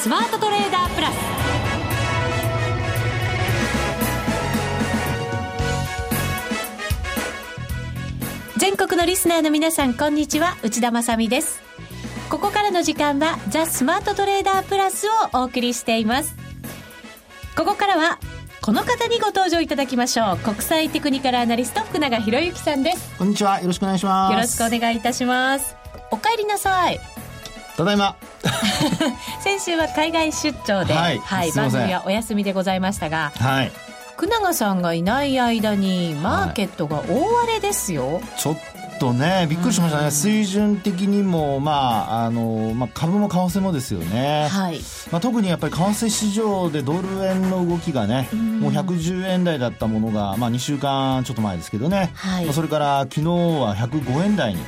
スマートトレーダープラス。全国のリスナーの皆さんこんにちは。内田まさです。ここからの時間はザ・スマートトレーダープラスをお送りしています。ここからはこの方にご登場いただきましょう。国際テクニカルアナリスト福永博之さんです。こんにちは。よろしくお願いします。よろしくお願いいたします。お帰りなさいただいま。先週は海外出張で、はい、はい、番組はお休みでございましたが、はい、福永さんがいない間にマーケットが大荒れですよ、はい、ちょっとねびっくりしましたね、うん、水準的にも、まああのまあ、株も為替もですよね、はい。まあ、特にやっぱり為替市場でドル円の動きがね、うん、もう110円台だったものが、まあ、2週間ちょっと前ですけどね、はい。まあ、それから昨日は105円台に。も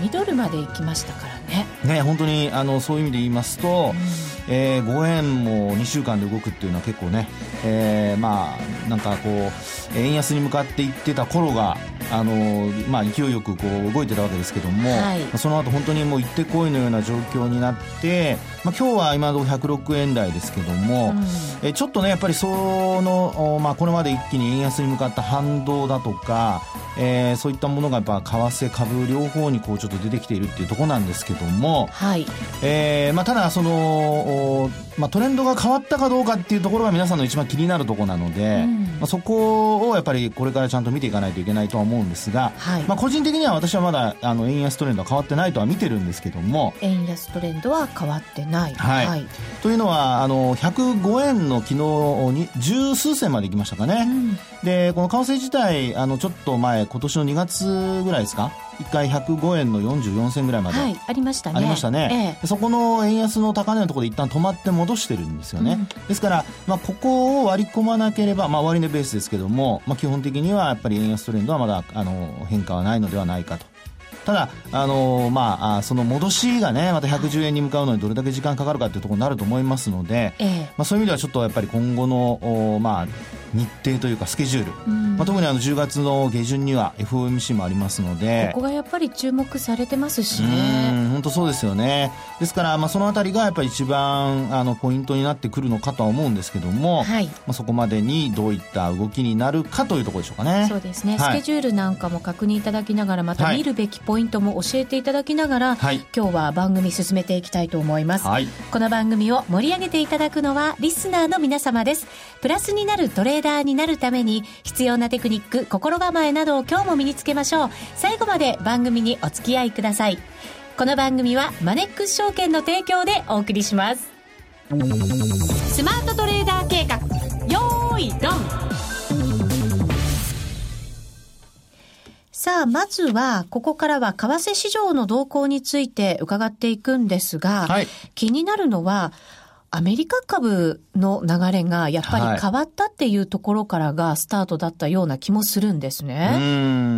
うミドルまで行きましたからね。ね本当にあのそういう意味で言いますと、うんえー、5円も2週間で動くっていうのは結構ね、えー、まあなんかこう円安に向かっていってた頃があのまあ、勢いよくこう動いてたわけですけども、はい、その後本当にもう行ってこいのような状況になって、まあ、今日は今のところ106円台ですけども、うん、えちょっとねやっぱりその、まあ、これまで一気に円安に向かった反動だとか、えー、そういったものがやっぱ為替株両方にこうちょっと出てきているっていうところなんですけども、はい。えーまあ、ただその、まあ、トレンドが変わったかどうかっていうところが皆さんの一番気になるところなので、うん、まあ、そこをやっぱりこれからちゃんと見ていかないといけないとは思思うんですが、はい、まあ、個人的には私はまだあの円安トレンドは変わってないとは見てるんですけども円安トレンドは変わってない、はい、はい、というのはあの105円の昨日に十数銭までいきましたかね、うん、でこの為替自体あのちょっと前今年の2月ぐらいですか？1回105円の44銭ぐらいまで、はい、ありましたね。ありましたね、ええ、そこの円安の高値のところで一旦止まって戻してるんですよね、うん、ですから、まあ、ここを割り込まなければ、まあ、終値ベースですけども、まあ、基本的にはやっぱり円安トレンドはまだあの変化はないのではないかと。ただ、あのー、まあ、その戻しがね、また110円に向かうのにどれだけ時間かかるかというところになると思いますので、ええ、まあ、そういう意味ではちょっとやっぱり今後の、まあ、日程というかスケジュール、うん、まあ、特にあの10月の下旬には FOMC もありますので。ここがやっぱり注目されてますしね。本当そうですよね。ですから、まあ、そのあたりがやっぱり一番あのポイントになってくるのかとは思うんですけども、はい、まあ、そこまでにどういった動きになるかというところでしょうかね。そうですね、はい、スケジュールなんかも確認いただきながらまた見るべきポイントも教えていただきながら、はい、今日は番組進めていきたいと思います、はい、この番組を盛り上げていただくのはリスナーの皆様です。プラスになるトレーダーになるために必要なテクニック、心構えなどを今日も身につけましょう。最後まで番組にお付き合いください。この番組はマネックス証券の提供でお送りします。スマートトレーダー計画、よーい、ドンさあ、まずは、ここからは為替市場の動向について伺っていくんですが、はい、気になるのは、アメリカ株の流れがやっぱり変わったっていうところからがスタートだったような気もするんですね。う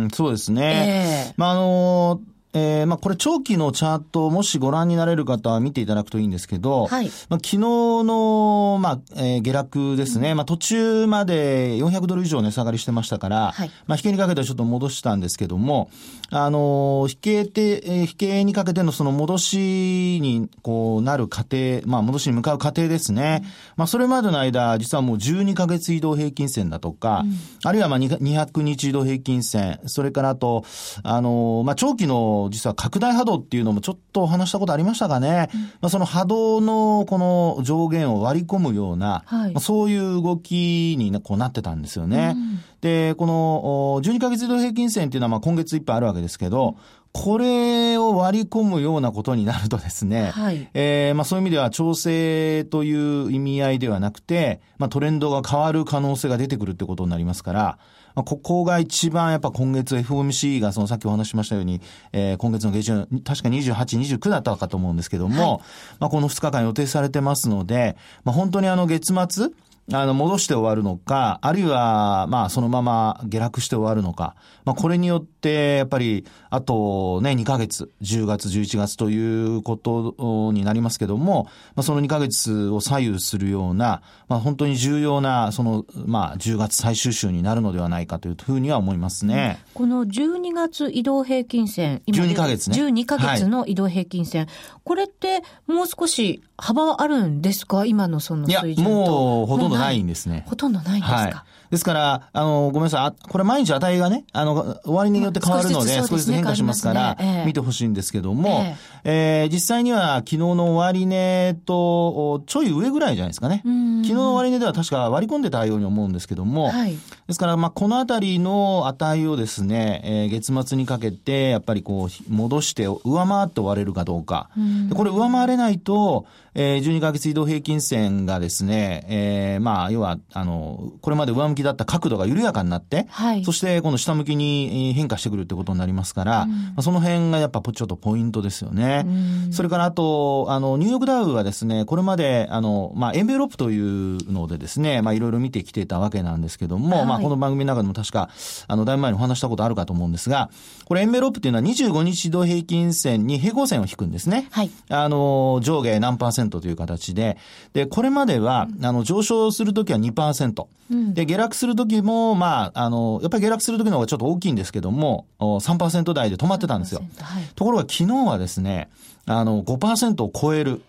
ん、そうですね。えー、まあ、あのーえー、まあ、これ長期のチャートをもしご覧になれる方は見ていただくといいんですけど、はい、まあ、昨日の、まあ、えー、下落ですね、うん、まあ、途中まで400ドル以上値下がりしてましたから、はい、まあ、引けにかけてちょっと戻したんですけども、あのー、引けて、えー、引けにかけてのその戻しに、こう、なる過程、まあ、戻しに向かう過程ですね。うん、まあ、それまでの間、実はもう12ヶ月移動平均線だとか、うん、あるいはまあ、200日移動平均線、それからあと、あのー、まあ、長期の実は拡大波動っていうのもちょっとお話したことありましたがね、うん、まあ、その波動のこの上限を割り込むような、はい、まあ、そういう動きにこうなってたんですよね。うん、で、この12ヶ月移動平均線っていうのはまあ今月いっぱいあるわけですけど、これを割り込むようなことになるとですね、はい、えー、まあそういう意味では調整という意味合いではなくて、まあトレンドが変わる可能性が出てくるってことになりますから、まあ、ここが一番やっぱ今月 FOMC がそのさっきお話しましたように、えー、今月の下旬、確か28、29だったかと思うんですけども、はい、まあこの2日間予定されてますので、まあ本当にあの月末、あの、戻して終わるのか、あるいは、まあ、そのまま下落して終わるのか、まあ、これによって、やっぱり、あとね、2ヶ月、10月、11月ということになりますけども、まあ、その2ヶ月を左右するような、まあ、本当に重要な、その、まあ、10月最終週になるのではないかというふうには思いますね。この12月移動平均線、今12ヶ月ね。12ヶ月の移動平均線、はい、これってもう少し幅あるんですか？今のその水準と。いや、もうほとんどないんですね。ほとんどないんですか？はいですから、あの、ごめんなさい。これ毎日値がね、あの、終わりによって変わるので、少しずつ変化しますから、見てほしいんですけども、ええ実際には昨日の終値と、ちょい上ぐらいじゃないですかね。昨日の終値では確か割り込んでたように思うんですけども、はい、ですから、まあ、このあたりの値をですね、えー、月末にかけて、やっぱりこう、戻して上回って終われるかどうか。うこれ上回れないと、えー、12ヶ月移動平均線がですね、えー、まあ、要は、あの、これまで上向きだった角度が緩やかになって、はい、そして今度下向きに変化してくるってことになりますから、うん、まあ、その辺がやっぱちょっとポイントですよね。うん、それからあと、あの、ニューヨークダウはですね、これまで、あの、まあ、エンベロップというのでですね、まあ、いろいろ見てきてたわけなんですけども、はい、まあ、この番組の中でも確か、あの、だいぶ前にお話したことあるかと思うんですが、これエンベロップっていうのは25日移動平均線に平行線を引くんですね。はい。あの、上下何パーセントという形で、で、これまでは、あの、上昇するときは2%。うん、で、下落するときも、まあ、あの、やっぱり下落するときの方がちょっと大きいんですけども、3%台で止まってたんですよ。はい、ところが昨日はですね、あの、5%を超える。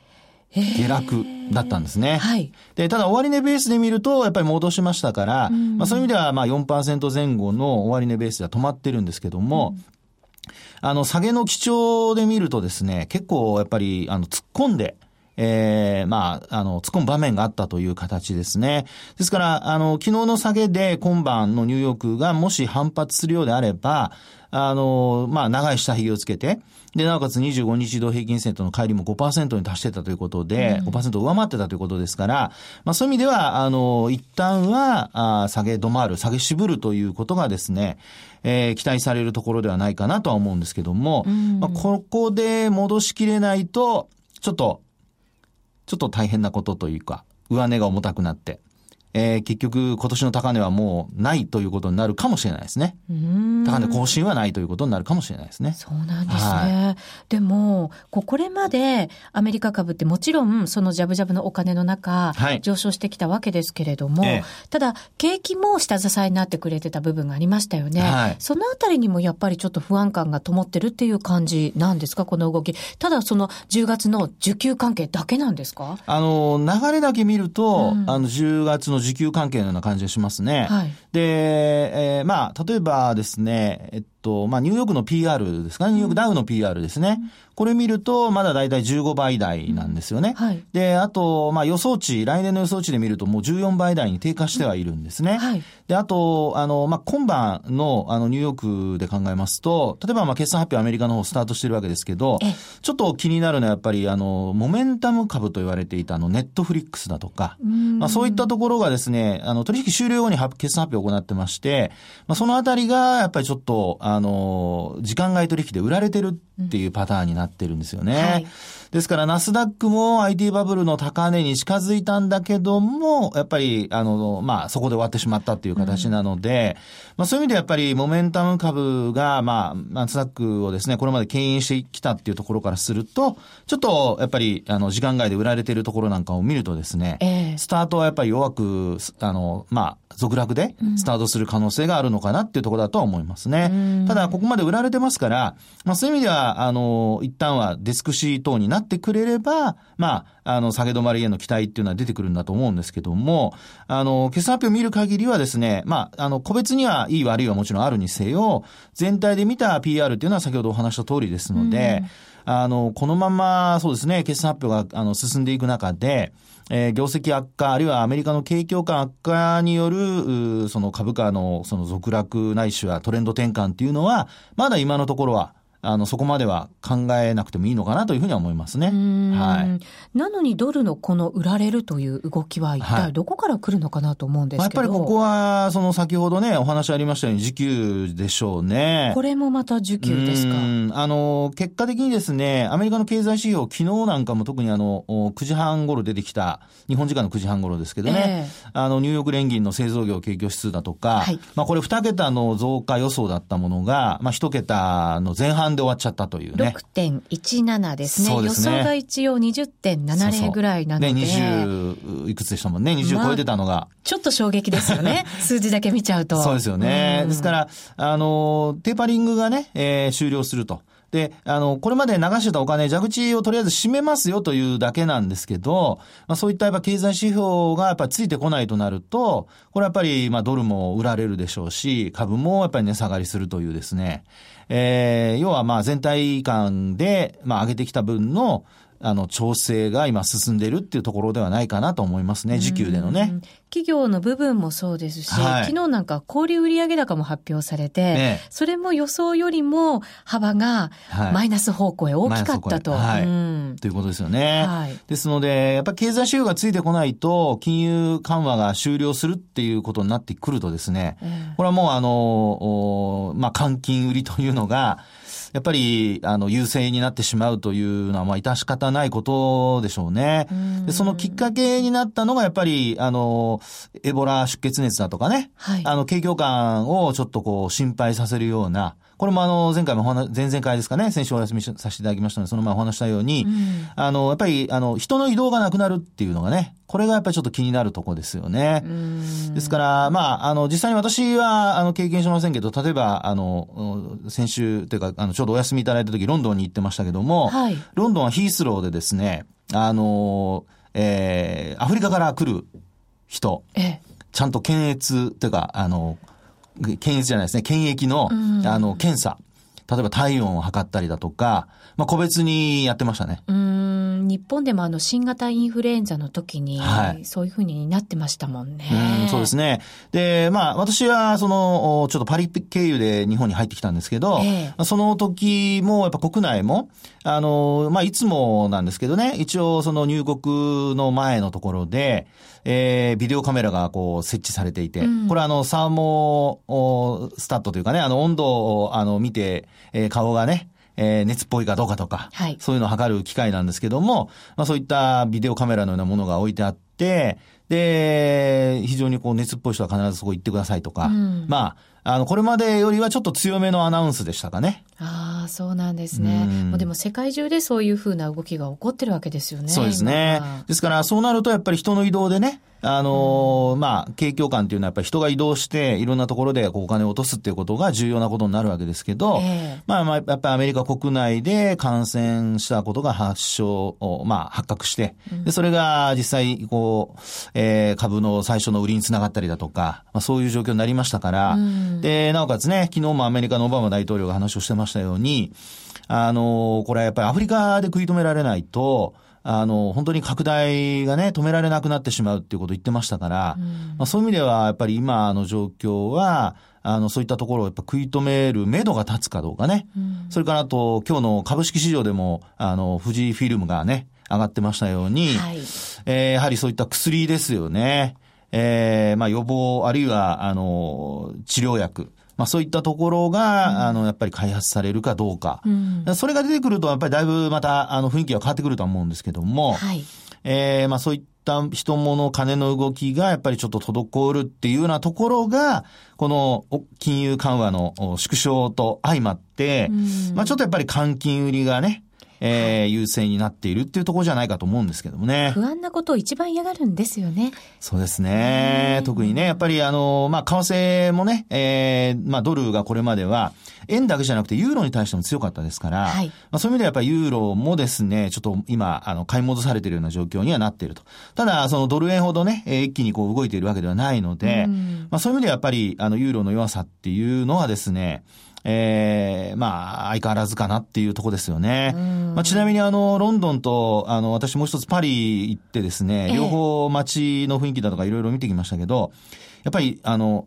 下落だったんですね。はい。で、ただ終値ベースで見ると、やっぱり戻しましたから、うん、まあそういう意味では、まあ4%前後の終値ベースでは止まってるんですけども、うん、あの、下げの基調で見るとですね、結構やっぱり、あの、突っ込んで、ええー、まあ、あの、突っ込む場面があったという形ですね。ですから、あの、昨日の下げで今晩のニューヨークがもし反発するようであれば、あの、まあ、長い下髭をつけて、で、なおかつ25日移動平均線との乖離も5%に達してたということで、うん、5%上回ってたということですから、まあ、そういう意味では、あの、一旦は、あ下げ止まる、下げ渋るということがですね、えー、期待されるところではないかなとは思うんですけども、うん、まあ、ここで戻しきれないと、ちょっと、ちょっと大変なことというか、上値が重たくなって、えー、結局今年の高値はもうないということになるかもしれないですね。高値更新はないということになるかもしれないですね。そうなんですね。はい、でも、これまでアメリカ株ってもちろんそのジャブジャブのお金の中、はい、上昇してきたわけですけれども、ええ、ただ景気も下支えになってくれてた部分がありましたよね。はい、そのあたりにもやっぱりちょっと不安感が灯ってるっていう感じなんですか、この動き。ただその10月の需給関係だけなんですか？あの、流れだけ見ると、うん、あの10月のの需給関係のような感じがしますね。はい、で、えー、まあ、例えばですね、えっと、まあ、ニューヨークの PR ですかね、ニューヨークダウの PR ですね。うんこれ見ると、まだだいたい15倍台なんですよね。はい、で、あと、まあ予想値、来年の予想値で見るともう14倍台に低下してはいるんですね。はい、で、あと、あの、まあ今晩のあのニューヨークで考えますと、例えばまあ決算発表アメリカの方スタートしてるわけですけど、ちょっと気になるのはやっぱりあの、モメンタム株と言われていたあの、ネットフリックスだとか、まあそういったところがですね、あの、取引終了後に決算発表を行ってまして、まあそのあたりがやっぱりちょっと、あの、時間外取引で売られてるっていうパターンになってるんですよね。はい、ですから、ナスダックも IT バブルの高値に近づいたんだけども、やっぱり、あの、まあ、そこで終わってしまったっていう形なので、うん、まあ、そういう意味でやっぱり、モメンタム株が、まあ、ナスダックをですね、これまで牽引してきたっていうところからすると、ちょっと、やっぱり、あの、時間外で売られているところなんかを見るとですね、えー、スタートはやっぱり弱く、あの、まあ、続落でスタートする可能性があるのかなっていうところだとは思いますね。うん、ただ、ここまで売られてますから、まあ、そういう意味では、あの、一旦はデスクシー等になってくれれば、まあ、あの、下げ止まりへの期待っていうのは出てくるんだと思うんですけども、あの、決算発表を見る限りはですね、まあ、あの、個別にはいい悪いはもちろんあるにせよ、全体で見た PR っていうのは先ほどお話した通りですので、うん、あの、このまま、そうですね、決算発表が、あの、進んでいく中で、えー、業績悪化、あるいはアメリカの景況感悪化による、その株価のその続落ないしはトレンド転換っていうのは、まだ今のところは、あの、そこまでは考えなくてもいいのかなというふうには思いますね。はい。なのにドルのこの売られるという動きは一体どこから来るのかなと思うんですけど、まあ、やっぱりここは、その先ほどね、お話ありましたように、時給でしょうね。これもまた時給ですか？あの、結果的にですね、アメリカの経済指標、昨日なんかも特にあの、9時半頃出てきた、日本時間の9時半頃ですけどね、えー、あの、ニューヨーク連銀の製造業景況指数だとか、はい、まあこれ2桁の増加予想だったものが、まあ1桁の前半で終わっちゃったというね。6.17ですね。すね予想が一応20.70ぐらいなので。ね、20いくつでしたもんね。20超えてたのが。まあ、ちょっと衝撃ですよね。数字だけ見ちゃうと。そうですよね。ですから、あの、テーパリングがね、えー、終了すると。で、あの、これまで流してたお金、蛇口をとりあえず閉めますよというだけなんですけど、まあそういったやっぱ経済指標がやっぱついてこないとなると、これやっぱりまあドルも売られるでしょうし、株もやっぱり値下がりするというですね、えー、要はまあ全体感で、まあ上げてきた分の、あの、調整が今進んでるっていうところではないかなと思いますね、時給でのね。企業の部分もそうですし、はい、昨日なんか小売売上高も発表されて、ね、それも予想よりも幅がマイナス方向へ大きかったと。はい、うん、ということですよね。はい、ですので、やっぱり経済指標がついてこないと、金融緩和が終了するっていうことになってくるとですね、これはもうあの、まあ、換金売りというのが、やっぱり、あの、優勢になってしまうというのは、まあ、致し方ないことでしょうね。で、そのきっかけになったのが、やっぱり、あの、エボラ出血熱だとかね、はい、あの、景況感をちょっとこう、心配させるような、これもあの、前回も前々回ですかね、先週お休みさせていただきましたので、その前お話したように、うん、あの、やっぱり、あの、人の移動がなくなるっていうのがね、これがやっぱりちょっと気になるとこですよね。ですから、まあ、あの、実際に私は、あの、経験しませんけど、例えば、あの、先週、というか、あの、ちょうどお休みいただいた時、ロンドンに行ってましたけども、はい、ロンドンはヒースローでですね、あの、えー、アフリカから来る人、ちゃんと検閲、というか、あの、検閲じゃないですね、検疫の、あの、検査。例えば体温を測ったりだとか、まあ、個別にやってましたね。うん、日本でもあの、新型インフルエンザの時に、はい、そういうふうになってましたもんね。うんそうですね。で、まあ、私は、その、ちょっとパリ経由で日本に入ってきたんですけど、ええ、その時も、やっぱ国内も、あの、まあ、いつもなんですけどね、一応その入国の前のところで、えー、ビデオカメラがこう設置されていて、うん、これあの、サーモスタットというかね、あの、温度をあの、見て、えー、顔がね、えー、熱っぽいかどうかとか、はい、そういうのを測る機械なんですけども、まあそういったビデオカメラのようなものが置いてあって、で、非常にこう熱っぽい人は必ずそこ行ってくださいとか、うん、まあ、あの、これまでよりはちょっと強めのアナウンスでしたかね。ああ、そうなんですね。もうでも世界中でそういうふうな動きが起こってるわけですよね。そうですね。ですから、そうなるとやっぱり人の移動でね、あのー、まあ、景況感っていうのはやっぱり人が移動して、いろんなところでお金を落とすっていうことが重要なことになるわけですけど、えー、まあまあ、やっぱりアメリカ国内で感染したことが発症、まあ、発覚して、で、それが実際、こう、えー、株の最初の売りにつながったりだとか、まあ、そういう状況になりましたから、うん、で、なおかつね、昨日もアメリカのオバマ大統領が話をしてましたように、あのー、これはやっぱりアフリカで食い止められないと、あの、本当に拡大がね、止められなくなってしまうっていうことを言ってましたから、うん、まあ、そういう意味では、やっぱり今の状況は、あの、そういったところをやっぱ食い止める目処が立つかどうかね。うん、それからあと、今日の株式市場でも、あの、富士フィルムがね、上がってましたように、はい、えー、やはりそういった薬ですよね。えー、まあ予防、あるいは、あの、治療薬。まあそういったところが、うん、あの、やっぱり開発されるかどうか。うん、それが出てくると、やっぱりだいぶまた、あの、雰囲気が変わってくると思うんですけども、はい、えー、まあそういった人物、金の動きがやっぱりちょっと滞るっていうようなところが、この金融緩和の縮小と相まって、うん、まあちょっとやっぱり換金売りがね、えー、優勢になっているっていうところじゃないかと思うんですけどもね。不安なことを一番嫌がるんですよね。そうですね。特にね、やっぱりあの、まあ、為替もね、えー、まあ、ドルがこれまでは、円だけじゃなくてユーロに対しても強かったですから、はい、まあ、そういう意味ではやっぱりユーロもですね、ちょっと今、あの、買い戻されているような状況にはなっていると。ただ、そのドル円ほどね、一気にこう動いているわけではないので、まあ、そういう意味ではやっぱり、あの、ユーロの弱さっていうのはですね、ええー、まあ、相変わらずかなっていうとこですよね。まあ、ちなみにあの、ロンドンと、あの、私もう一つパリ行ってですね、両方街の雰囲気だとかいろいろ見てきましたけど、やっぱり、あの、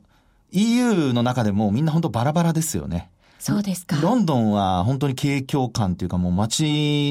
EU の中でもみんな本当バラバラですよね。そうですか。ロンドンは本当に景況感というかもう街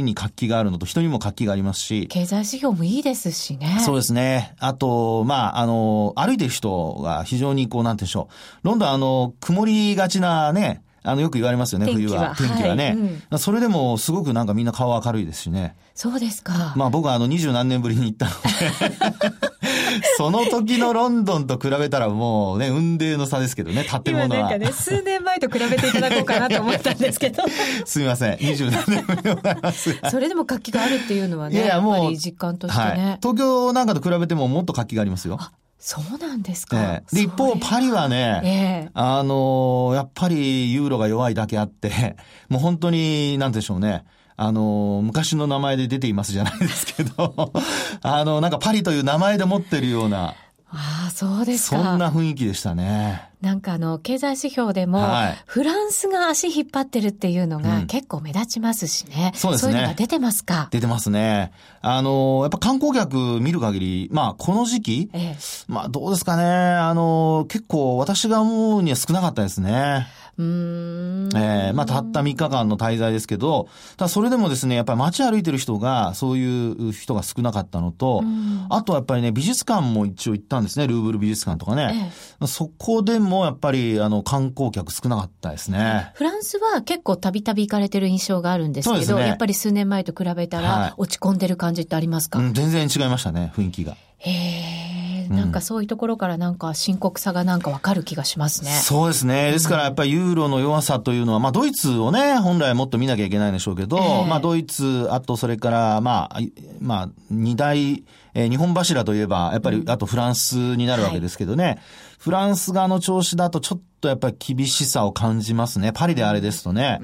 に活気があるのと人にも活気がありますし。経済指標もいいですしね。そうですね。あと、まあ、あの、歩いてる人が非常にこう、なんていうんでしょう。ロンドンあの、曇りがちなね、あの、よく言われますよね、冬は。天気はね、はいうん、それでも、すごくなんかみんな顔明るいですしね。そうですか。まあ僕はあの、二十何年ぶりに行ったので その時のロンドンと比べたらもうね、運命の差ですけどね、建物は。今なんかね、数年前と比べていただこうかなと思ったんですけど。すみません、二十何年ぶりでございますそれでも活気があるっていうのはね、いやもうやっぱり実感としてね、はい、東京なんかと比べてももっと活気がありますよ。そうなんですか。えー、で、一方、パリはね、えー、あのー、やっぱりユーロが弱いだけあって、もう本当に、なんでしょうね。あの、昔の名前で出ていますじゃないですけど、あの、なんかパリという名前で持ってるような、ああ、そうですか。そんな雰囲気でしたね。なんかあの、経済指標でも、はい、フランスが足引っ張ってるっていうのが結構目立ちますしね。うん、そうですね。そういうのが出てますか？出てますね。あの、やっぱ観光客見る限り、まあ、この時期、ええ、まあ、どうですかね。あの、結構私が思うには少なかったですね。うんええー、まあ、たった3日間の滞在ですけど、ただそれでもですね、やっぱり街歩いてる人が、そういう人が少なかったのと、あとはやっぱりね、美術館も一応行ったんですね、ルーブル美術館とかね。ええ、そこでもやっぱり、あの、観光客少なかったですね。フランスは結構たびたび行かれてる印象があるんですけど、ね、やっぱり数年前と比べたら、落ち込んでる感じってありますか、はいうん、全然違いましたね、雰囲気が。へえ。なんかそういうところからなんか深刻さがなんかわかる気がしますね。そうですね。ですからやっぱりユーロの弱さというのは、まあドイツをね、本来もっと見なきゃいけないんでしょうけど、えー、まあドイツ、あとそれからまあ、まあ二大、えー、日本柱といえば、やっぱりあとフランスになるわけですけどね。はいフランス側の調子だとちょっとやっぱり厳しさを感じますね。パリであれですとね。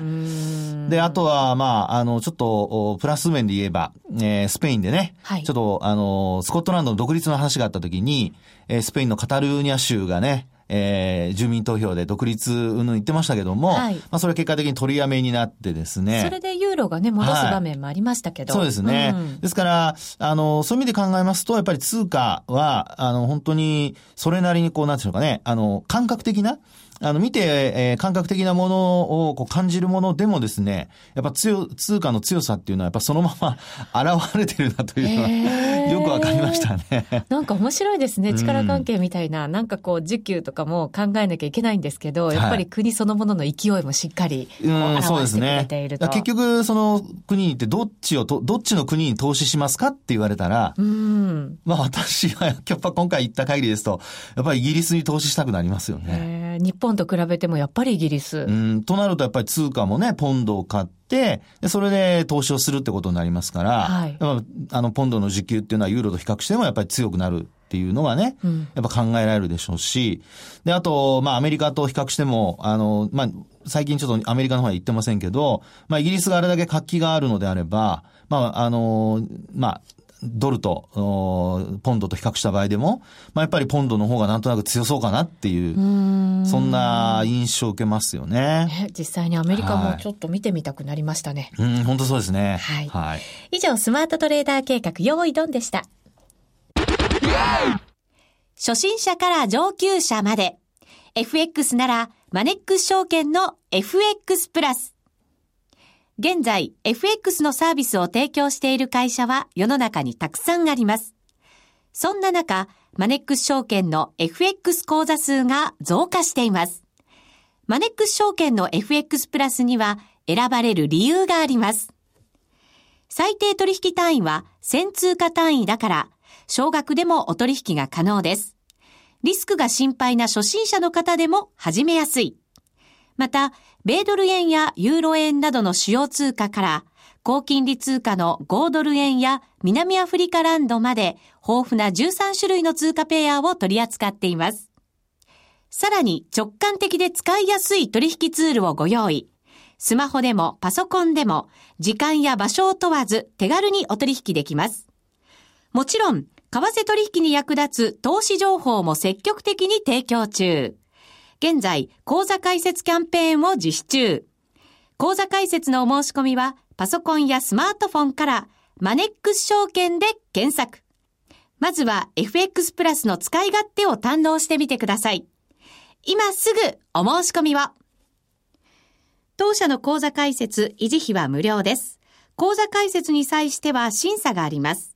で、あとは、まあ、あの、ちょっと、プラス面で言えば、えー、スペインでね、はい、ちょっと、あの、スコットランドの独立の話があった時に、えー、スペインのカタルーニャ州がね、えー、住民投票で独立うん言ってましたけども、はい、まあそれ結果的に取りやめになってですね。それでユーロがね、戻す場面もありましたけど。はい、そうですね、うん、ですから、あの、そういう意味で考えますと、やっぱり通貨は、あの、本当に、それなりにこう、なんていうのかね、あの、感覚的な、あの、見て、えー、感覚的なものをこう感じるものでもですね、やっぱ強、通貨の強さっていうのはやっぱそのまま 現れてるなというのは、よくわかりましたね。なんか面白いですね。力関係みたいな、うん、なんかこう、時給とかも考えなきゃいけないんですけど、やっぱり国そのものの勢いもしっかり、うん、そうですね。結局、その国に行ってどっちをと、どっちの国に投資しますかって言われたら、うん、まあ私は、今回行った限りですと、やっぱりイギリスに投資したくなりますよね。日本と比べてもやっぱりイギリス。うん、となるとやっぱり通貨もね、ポンドを買って、でそれで投資をするってことになりますから、はい、あの、ポンドの時給っていうのはユーロと比較してもやっぱり強くなるっていうのはね、うん、やっぱ考えられるでしょうし、で、あと、まあ、アメリカと比較しても、あの、まあ、最近ちょっとアメリカの方は言ってませんけど、まあ、イギリスがあれだけ活気があるのであれば、まあ、あの、まあ、ドルと、ポンドと比較した場合でも、まあ、やっぱりポンドの方がなんとなく強そうかなっていう、うそんな印象を受けますよね。ね実際にアメリカもちょっと見てみたくなりましたね。はい、うん、本当そうですね。はい。はい、以上、スマートトレーダー計画、用意ドンでした。初心者から上級者まで、FX なら、マネックス証券の FX プラス。現在、FX のサービスを提供している会社は世の中にたくさんあります。そんな中、マネックス証券の FX 口座数が増加しています。マネックス証券の FX プラスには選ばれる理由があります。最低取引単位は1000通貨単位だから、少額でもお取引が可能です。リスクが心配な初心者の方でも始めやすい。また、米ドル円やユーロ円などの主要通貨から、高金利通貨の5ドル円や南アフリカランドまで豊富な13種類の通貨ペアを取り扱っています。さらに直感的で使いやすい取引ツールをご用意。スマホでもパソコンでも時間や場所を問わず手軽にお取引できます。もちろん、為替取引に役立つ投資情報も積極的に提供中。現在、講座開設キャンペーンを実施中。講座開設のお申し込みは、パソコンやスマートフォンから、マネックス証券で検索。まずは FX プラスの使い勝手を堪能してみてください。今すぐお申し込みを。当社の口座開設、維持費は無料です。口座開設に際しては審査があります。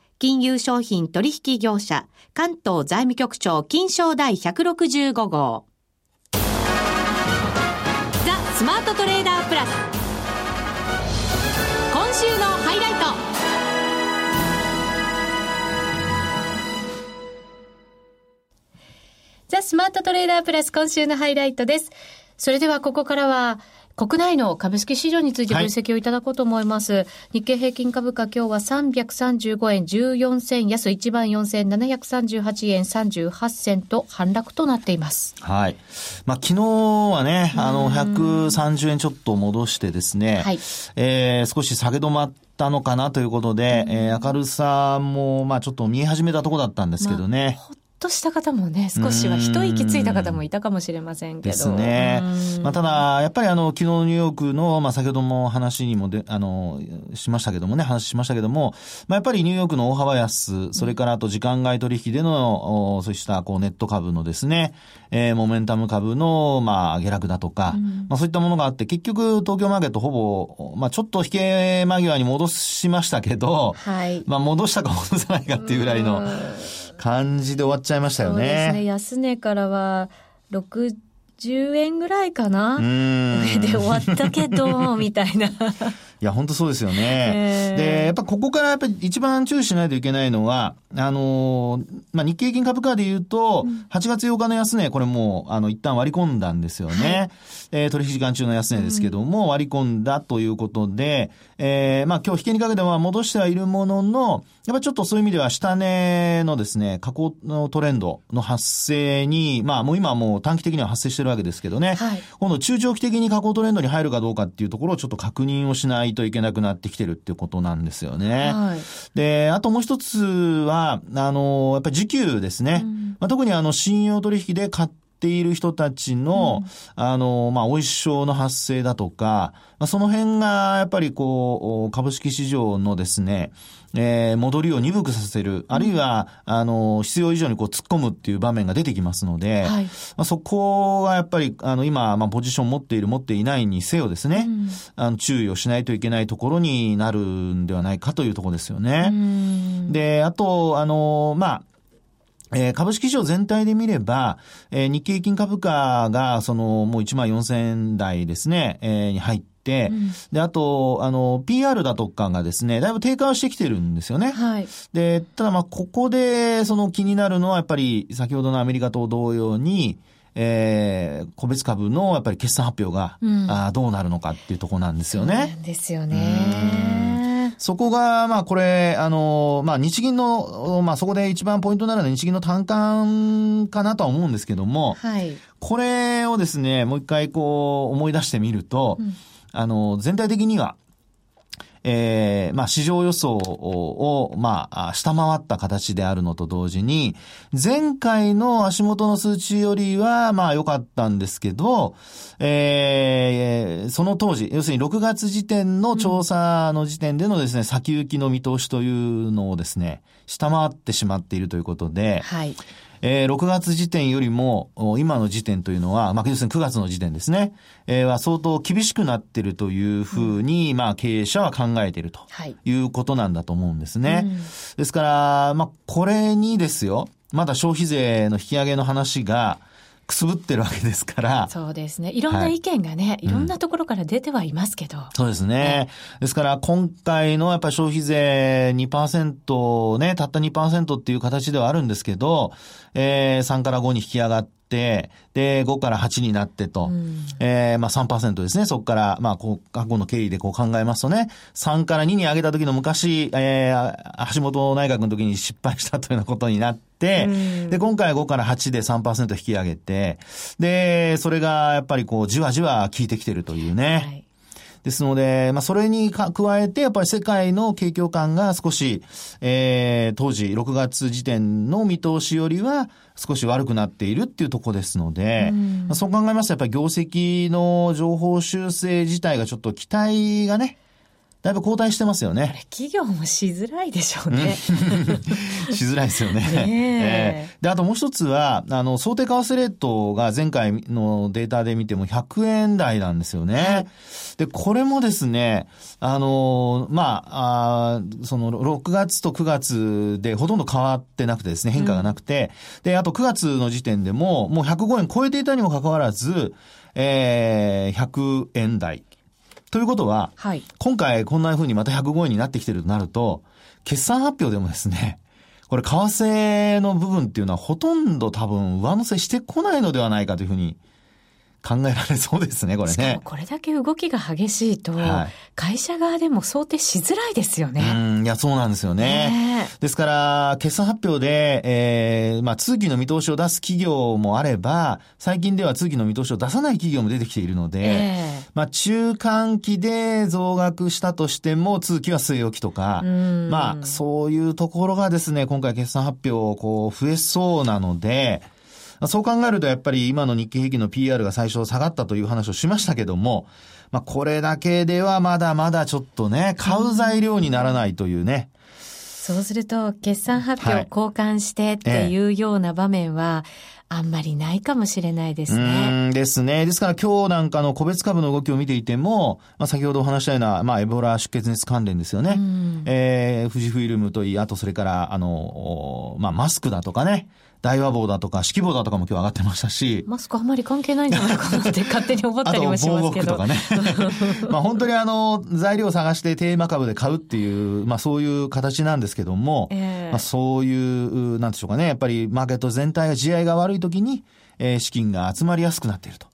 金融商品取引業者、関東財務局長金賞第165号。ザ・スマートトレーダープラス。今週のハイライト。ザ・スマートトレーダープラス今週のハイライトです。それではここからは、国内の株式市場について分析をいただこうと思います。はい、日経平均株価今日は335円14銭安14,738円38銭と反落となっています。はい。まあ昨日はね、あの130円ちょっと戻してですね、はい、えー、少し下げ止まったのかなということで、えー、明るさも、まあちょっと見え始めたところだったんですけどね。まあとした方もね、少しは一息ついた方もいたかもしれませんけど。ですね。まあ、ただ、やっぱりあの、昨日ニューヨークの、まあ、先ほども話にもで、あの、しましたけどもね、話しましたけども、まあ、やっぱりニューヨークの大幅安、それからあと時間外取引での、そうした、こう、ネット株のですね、えー、モメンタム株の、まあ、下落だとか、まあ、そういったものがあって、結局、東京マーケットほぼ、まあ、ちょっと引け間際に戻しましたけど、はい。まあ、戻したか戻さないかっていうぐらいの、感じで終わっちゃいましたよね。そうですね。安値からは、60円ぐらいかな上で終わったけど、みたいな。いや、本当そうですよね。で、やっぱここからやっぱり一番注意しないといけないのは、あのまあ、日経平均株価で言うと、8月8日の安値、これもう、あの、一旦割り込んだんですよね。はい、えー、取引時間中の安値ですけども、うん、割り込んだということで、えー、まあ、今日引けにかけては戻してはいるものの、やっぱちょっとそういう意味では下値のですね、下降のトレンドの発生に、まあ、もう今はもう短期的には発生してるわけですけどね、はい、今度中長期的に下降トレンドに入るかどうかっていうところをちょっと確認をしないといけなくなってきてるっていうことなんですよね。はい、で、あともう一つは、あの、やっぱり時給ですね。うん、まあ、特にあの、信用取引で買っている人たちの、うん、あの、まあ、お一生の発生だとか、まあ、その辺が、やっぱりこう、株式市場のですね、えー、戻りを鈍くさせる、あるいは、あの、必要以上にこう突っ込むっていう場面が出てきますので、はい、まあ、そこがやっぱり、あの、今、まあ、ポジション持っている、持っていないにせよですね、うん、あの、注意をしないといけないところになるんではないかというところですよね。で、あと、あの、まあ、えー、株式市場全体で見れば、えー、日経平均株価が、その、もう1万4000円台ですね、えー、に入って、うん、で、あと、あの、PR だとかがですね、だいぶ低下はしてきてるんですよね。はい。で、ただまあ、ここで、その気になるのは、やっぱり、先ほどのアメリカと同様に、えー、個別株のやっぱり決算発表が、うん、あどうなるのかっていうところなんですよね。ですよね。そこが、まあこれ、あの、まあ日銀の、まあそこで一番ポイントになるのは日銀の単価かなとは思うんですけども、はい。これをですね、もう一回こう思い出してみると、うんあの、全体的には、えー、まあ、市場予想を、まあ、下回った形であるのと同時に、前回の足元の数値よりは、まあ、良かったんですけど、えー、その当時、要するに6月時点の調査の時点でのですね、先行きの見通しというのをですね、下回ってしまっているということで、はい。えー、6月時点よりも、今の時点というのは、まあ、要するに9月の時点ですね、えー、は相当厳しくなっているというふうに、うん、まあ、経営者は考えているということなんだと思うんですね。うん、ですから、まあ、これにですよ、まだ消費税の引き上げの話が、くすぶってるわけですから。そうですね。いろんな意見がね、はい、いろんなところから出てはいますけど。うん、そうですね。ですから、今回のやっぱり消費税2%ね、たった2%っていう形ではあるんですけど、えー、3から5に引き上がって、で、5から8になってと、うん、えー、まあ3%ですね。そこから、まあ、こう、過去の経緯でこう考えますとね、3から2に上げた時の昔、えー、橋本内閣の時に失敗したというようなことになって、で、今回は5から8で3%引き上げて、で、それがやっぱりこう、じわじわ効いてきてるというね。はい。ですので、まあ、それに加えて、やっぱり世界の景況感が少し、えー、当時6月時点の見通しよりは少し悪くなっているっていうところですので、まあ、そう考えますと、やっぱり業績の情報修正自体がちょっと期待がね、だいぶ後退してますよね。企業もしづらいでしょうね。しづらいですよね。ねえー、で、あともう一つは、あの、想定為替レートが前回のデータで見ても100円台なんですよね。はい、で、これもですね、あの、まあ、あその6月と9月でほとんど変わってなくてですね、変化がなくて、うん、で、あと9月の時点でも、もう105円超えていたにもかかわらず、えー、100円台。ということは、はい、今回こんな風にまた105円になってきてるとなると、決算発表でもですね、これ為替の部分っていうのはほとんど多分上乗せしてこないのではないかというふうに考えられそうですね、これね。これだけ動きが激しいと、はい、会社側でも想定しづらいですよね。うん、いや、そうなんですよね。ですから、決算発表で、えー、まあ、通期の見通しを出す企業もあれば、最近では通期の見通しを出さない企業も出てきているので、えー、まあ、中間期で増額したとしても、通期は据え置きとか、まあ、そういうところがですね、今回決算発表、こう、増えそうなので、そう考えるとやっぱり今の日経平均の PR が最初下がったという話をしましたけども、まあこれだけではまだまだちょっとね、買う材料にならないというね。そうすると、決算発表交換してっていうような場面は、あんまりないかもしれないですね。うんですね。ですから今日なんかの個別株の動きを見ていても、まあ先ほどお話したような、まあエボラ出血熱関連ですよね。えー、富士フイルムといい、あとそれから、あの、まあマスクだとかね。大和棒だとか、指揮棒だとかも今日上がってましたし。マスクあんまり関係ないんじゃないかなって勝手に思ったりもしますけど。あと、防護服とかね。まあ本当にあの、材料を探してテーマ株で買うっていう、まあそういう形なんですけども、えー、まあそういう、なんでしょうかね、やっぱりマーケット全体が地合が悪い時に、えー、資金が集まりやすくなっていると。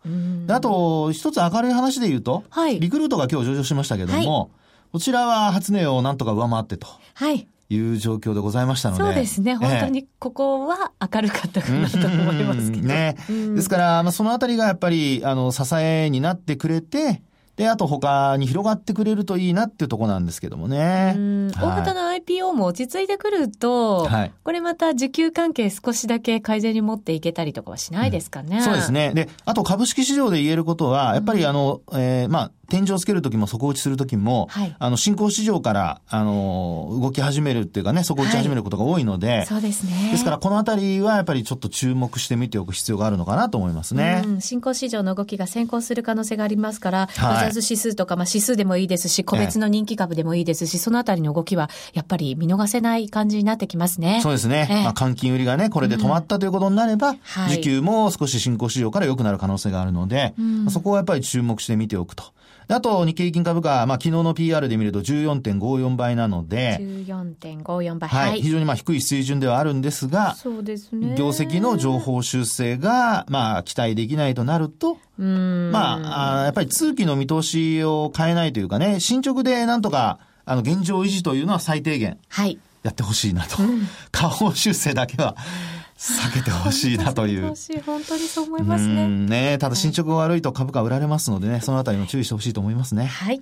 あと、一つ明るい話で言うと、はい、リクルートが今日上場しましたけども、はい、こちらは初値をなんとか上回ってと。はい。いう状況でございましたので。そうですね。本当にここは明るかったかなと思いますけど。ね。ですから、まあ、そのあたりがやっぱり、あの、支えになってくれて、で、あと他に広がってくれるといいなっていうところなんですけどもね。大型の IPO も落ち着いてくると、はい、これまた需給関係少しだけ改善に持っていけたりとかはしないですかね。うん、そうですね。で、あと株式市場で言えることは、やっぱりあの、うん、えー、まあ、天井をつけるときも底打ちするときも、はい、あの、新興市場から、あの、動き始めるっていうかね、底打ち始めることが多いので、はい、そうですね。ですからこのあたりはやっぱりちょっと注目してみておく必要があるのかなと思いますね。うん、新興市場の動きが先行する可能性がありますから、はい、ジャズ指数とか、まあ、指数でもいいですし、個別の人気株でもいいですし、えそのあたりの動きはやっぱり見逃せない感じになってきますね。そうですね。えまあ、換金売りがね、これで止まったということになれば、うん、はい、需給も少し新興市場から良くなる可能性があるので、うん、そこはやっぱり注目してみておくと。あと、日経平均株価、まあ、昨日の PR で見ると14.54倍なので、14.54倍。はい。非常にまあ低い水準ではあるんですが、そうですね。業績の情報修正が、まあ、期待できないとなると、まああ、やっぱり通期の見通しを変えないというかね、進捗でなんとか、あの、現状維持というのは最低限。はい。やってほしいなと。下方修正だけは避けてほしいなという。本当にそう思いますね。ねただ進捗が悪いと株価売られますのでね、そのあたりも注意してほしいと思いますね。はい。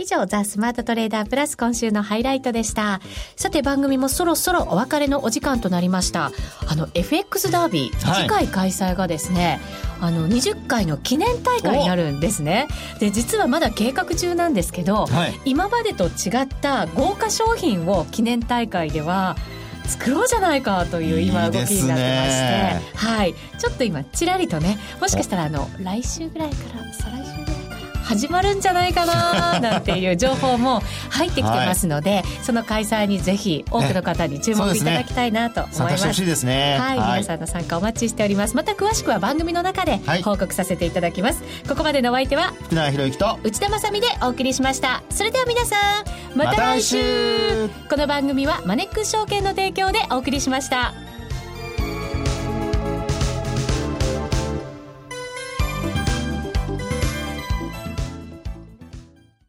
以上、ザ・スマートトレーダープラス今週のハイライトでした。さて番組もそろそろお別れのお時間となりました。あの、FX ダービー、次回開催がですね、あの、20回の記念大会になるんですね。で、実はまだ計画中なんですけど、はい、今までと違った豪華商品を記念大会では、作ろうじゃないかという今動きになってまして、ね、はい。ちょっと今ちらりとねもしかしたらあの来週ぐらいから再来週始まるんじゃないかな なんていう情報も入ってきてますので、はい、その開催にぜひ多くの方に注目いただきたいなと思います。ね、すねはい、はい、皆さんの参加お待ちしております。また詳しくは番組の中で報告させていただきます。はい、ここまでのお相手は福永博之と内田まさでお送りしました。それでは皆さんまた来週この番組はマネックス証券の提供でお送りしました。